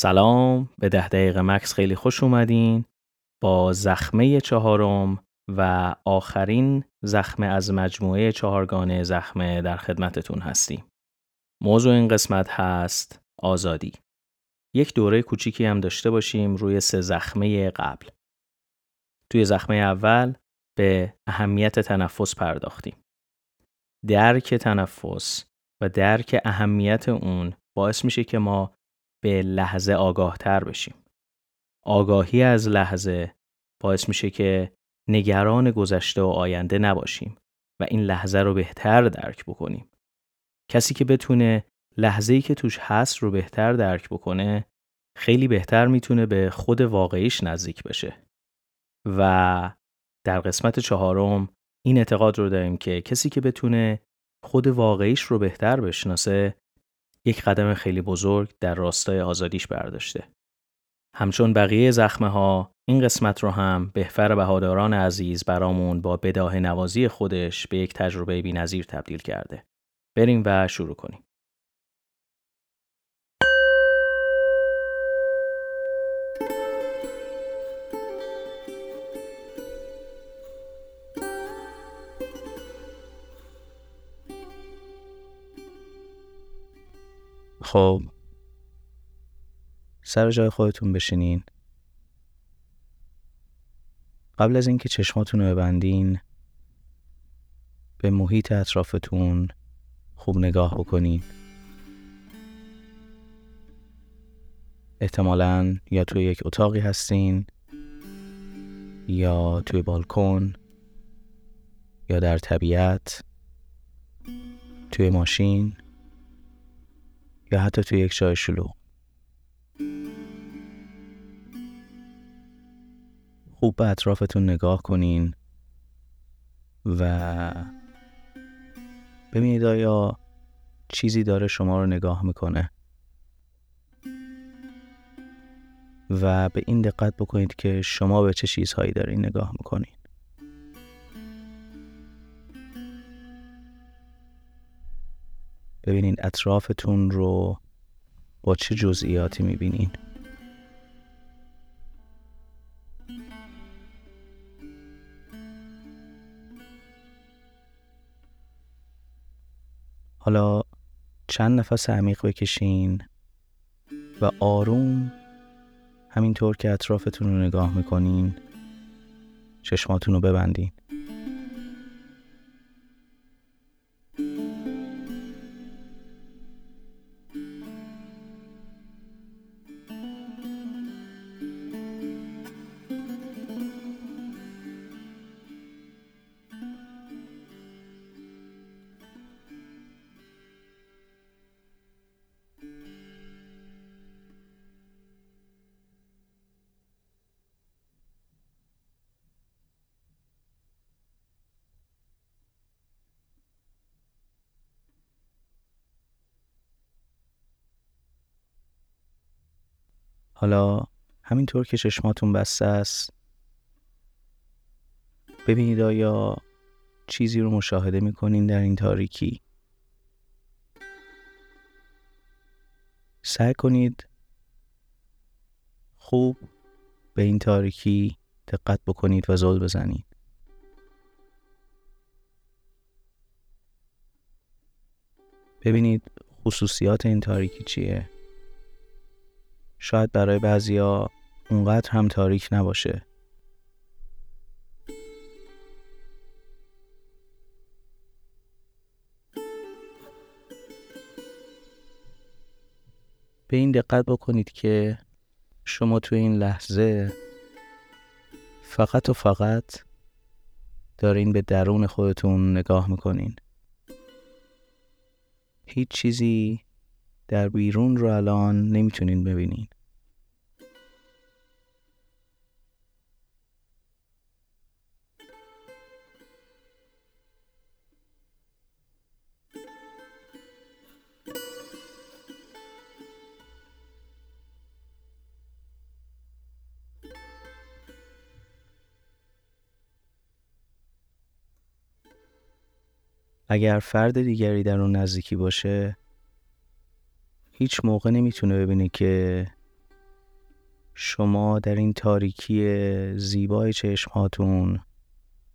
سلام به ده دقیقه مکس خیلی خوش اومدین با زخمه چهارم و آخرین زخمه از مجموعه چهارگانه زخمه در خدمتتون هستیم. موضوع این قسمت هست آزادی. یک دوره کوچیکی هم داشته باشیم روی سه زخمه قبل. توی زخمه اول به اهمیت تنفس پرداختیم. درک تنفس و درک اهمیت اون باعث میشه که ما به لحظه آگاه تر بشیم. آگاهی از لحظه باعث میشه که نگران گذشته و آینده نباشیم و این لحظه رو بهتر درک بکنیم. کسی که بتونه لحظه‌ای که توش هست رو بهتر درک بکنه خیلی بهتر می‌تونه به خود واقعیش نزدیک بشه. و در قسمت چهارم این اعتقاد رو داریم که کسی که بتونه خود واقعیش رو بهتر بشناسه یک قدم خیلی بزرگ در راستای آزادیش برداشته. همچون بقیه زخمه ها این قسمت رو هم بهفر بهاداران عزیز برامون با بداه نوازی خودش به یک تجربه بی تبدیل کرده. بریم و شروع کنیم. خب. سر جای خودتون بشینین. قبل از اینکه چشماتون رو ببندین به محیط اطرافتون خوب نگاه بکنین. احتمالا یا توی یک اتاقی هستین یا توی بالکن یا در طبیعت توی ماشین. یا حتی توی یک جای شلوغ. خوب به اطرافتون نگاه کنین و ببینید آیا چیزی داره شما رو نگاه می‌کنه. و به این دقت بکنید که شما به چه چیزهایی دارین نگاه می‌کنید ببینین اطرافتون رو با چه جزئیاتی می‌بینین؟ حالا چند نفس عمیق بکشین و آروم همینطور که اطرافتون رو نگاه می‌کنین چشماتون رو ببندین. حالا همینطور که چشماتون بسته است ببینید آیا چیزی رو مشاهده می‌کنین در این تاریکی. سعی کنید خوب به این تاریکی دقت بکنید و زل بزنید. ببینید خصوصیات این تاریکی چیه. شاید برای بعضیا اونقدر هم تاریک نباشه. به این دقت بکنید که شما تو این لحظه فقط و فقط دارین به درون خودتون نگاه می‌کنین. هیچ چیزی در بیرون رو الان نمی‌تونین ببینین. اگر فرد دیگری در اون نزدیکی باشه هیچ موقع نمی‌تونه ببینه که شما در این تاریکی زیبای چشمهاتون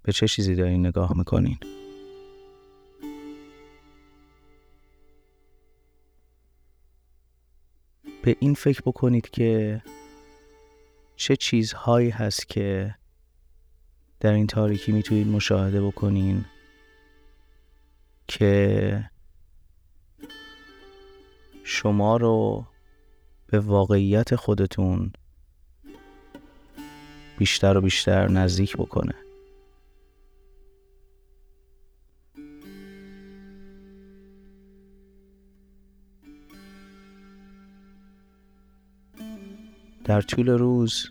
به چه چیزی دارین نگاه می‌کنین؟ به این فکر بکنید که چه چیزهایی هست که در این تاریکی می‌تونید مشاهده بکنین که شما رو به واقعیت خودتون بیشتر و بیشتر نزدیک بکنه. در طول روز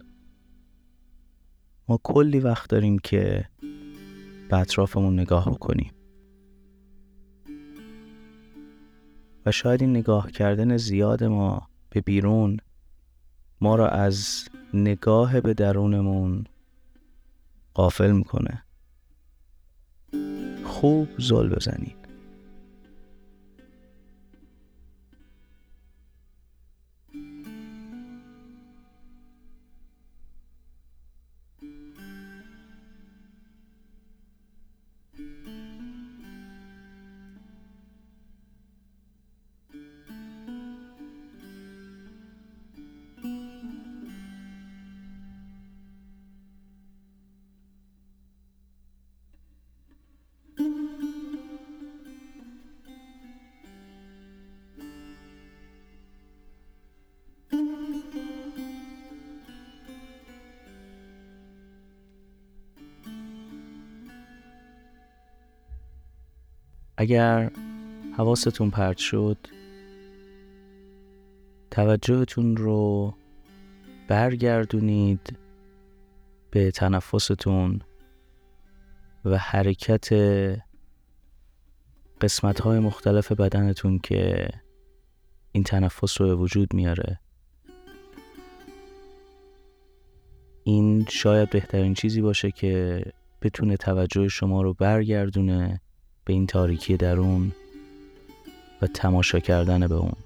ما کلی وقت داریم که به اطرافمون نگاه بکنیم. و شاید این نگاه کردن زیاد ما به بیرون ما را از نگاه به درونمون قافل می‌کنه. خوب زل بزنید اگر حواستون پرت شد توجهتون رو برگردونید به تنفستون و حرکت قسمت های مختلف بدنتون که این تنفس رو به وجود میاره. این شاید بهترین چیزی باشه که بتونه توجه شما رو برگردونه به این تاریکی درون و تماشا کردن به اون.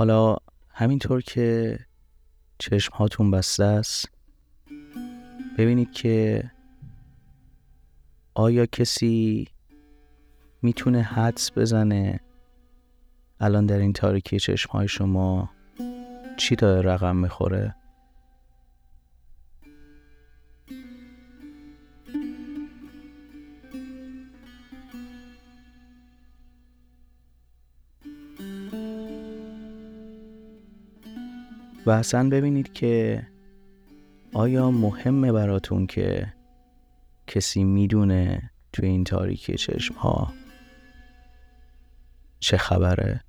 حالا همینطور که چشم هاتون بسته است ببینید که آیا کسی می‌تونه حدس بزنه الان در این تاریکی چشم های شما چی داره رقم می‌خوره؟ و اصلا ببینید که آیا مهمه براتون که کسی می‌دونه توی این تاریکی چشم ها چه خبره؟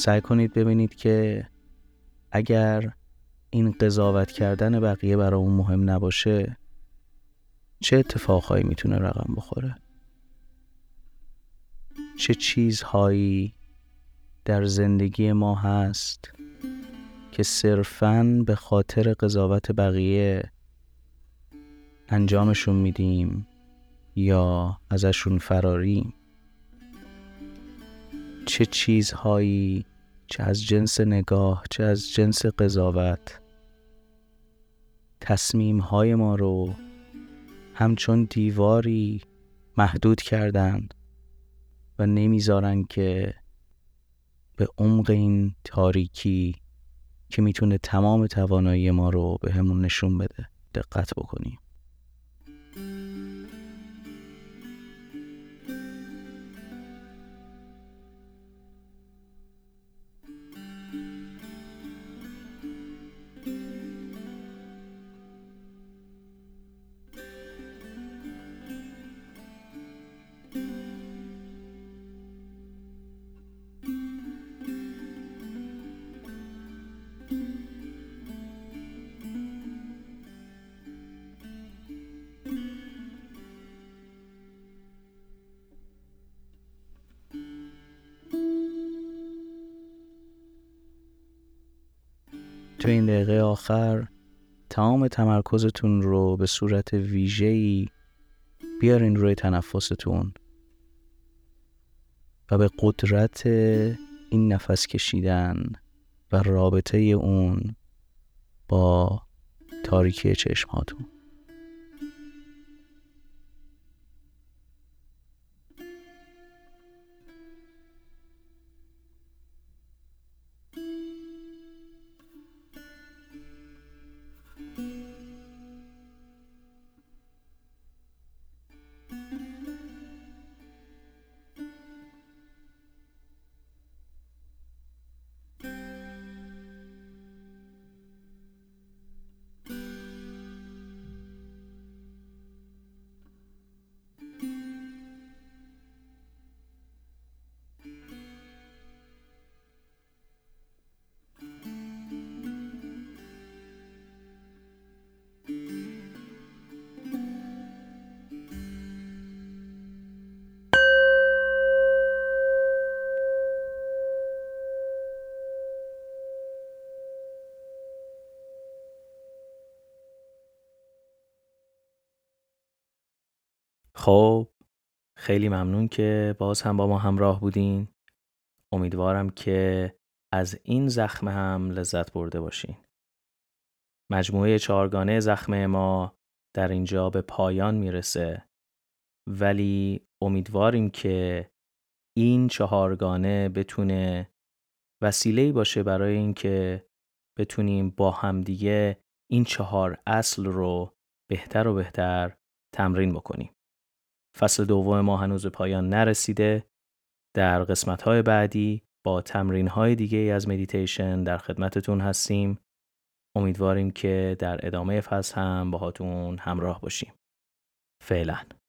سعی کنید ببینید که اگر این قضاوت کردن بقیه برای اون مهم نباشه چه اتفاقهایی می‌تونه رقم بخوره؟ چه چیزهایی در زندگی ما هست که صرفاً به خاطر قضاوت بقیه انجامشون میدیم یا ازشون فراریم؟ چه چیزهایی چه از جنس نگاه چه از جنس قضاوت. تصمیم های ما رو همچون دیواری محدود کردن و نمی‌ذارن که به عمق این تاریکی که می‌تونه تمام توانایی ما رو به همون نشون بده دقت بکنیم. تو این دقیقه آخر تمام تمرکزتون رو به صورت ویژه‌ای بیارین روی تنفستون و به قدرت این نفس کشیدن و رابطه اون با تاریکی چشماتون خب خیلی ممنون که باز هم با ما همراه بودین. امیدوارم که از این زخم هم لذت برده باشین. مجموعه چهارگانه زخم ما در اینجا به پایان می‌رسه. ولی امیدواریم که این چهارگانه بتونه وسیله باشه برای اینکه بتونیم با همدیگه این چهار اصل رو بهتر و بهتر تمرین بکنیم. فصل دوم ما هنوز پایان نرسیده. در قسمت های بعدی با تمرین های دیگه از مدیتیشن در خدمتتون هستیم. امیدواریم که در ادامه فصل هم باهاتون همراه باشیم. فعلا.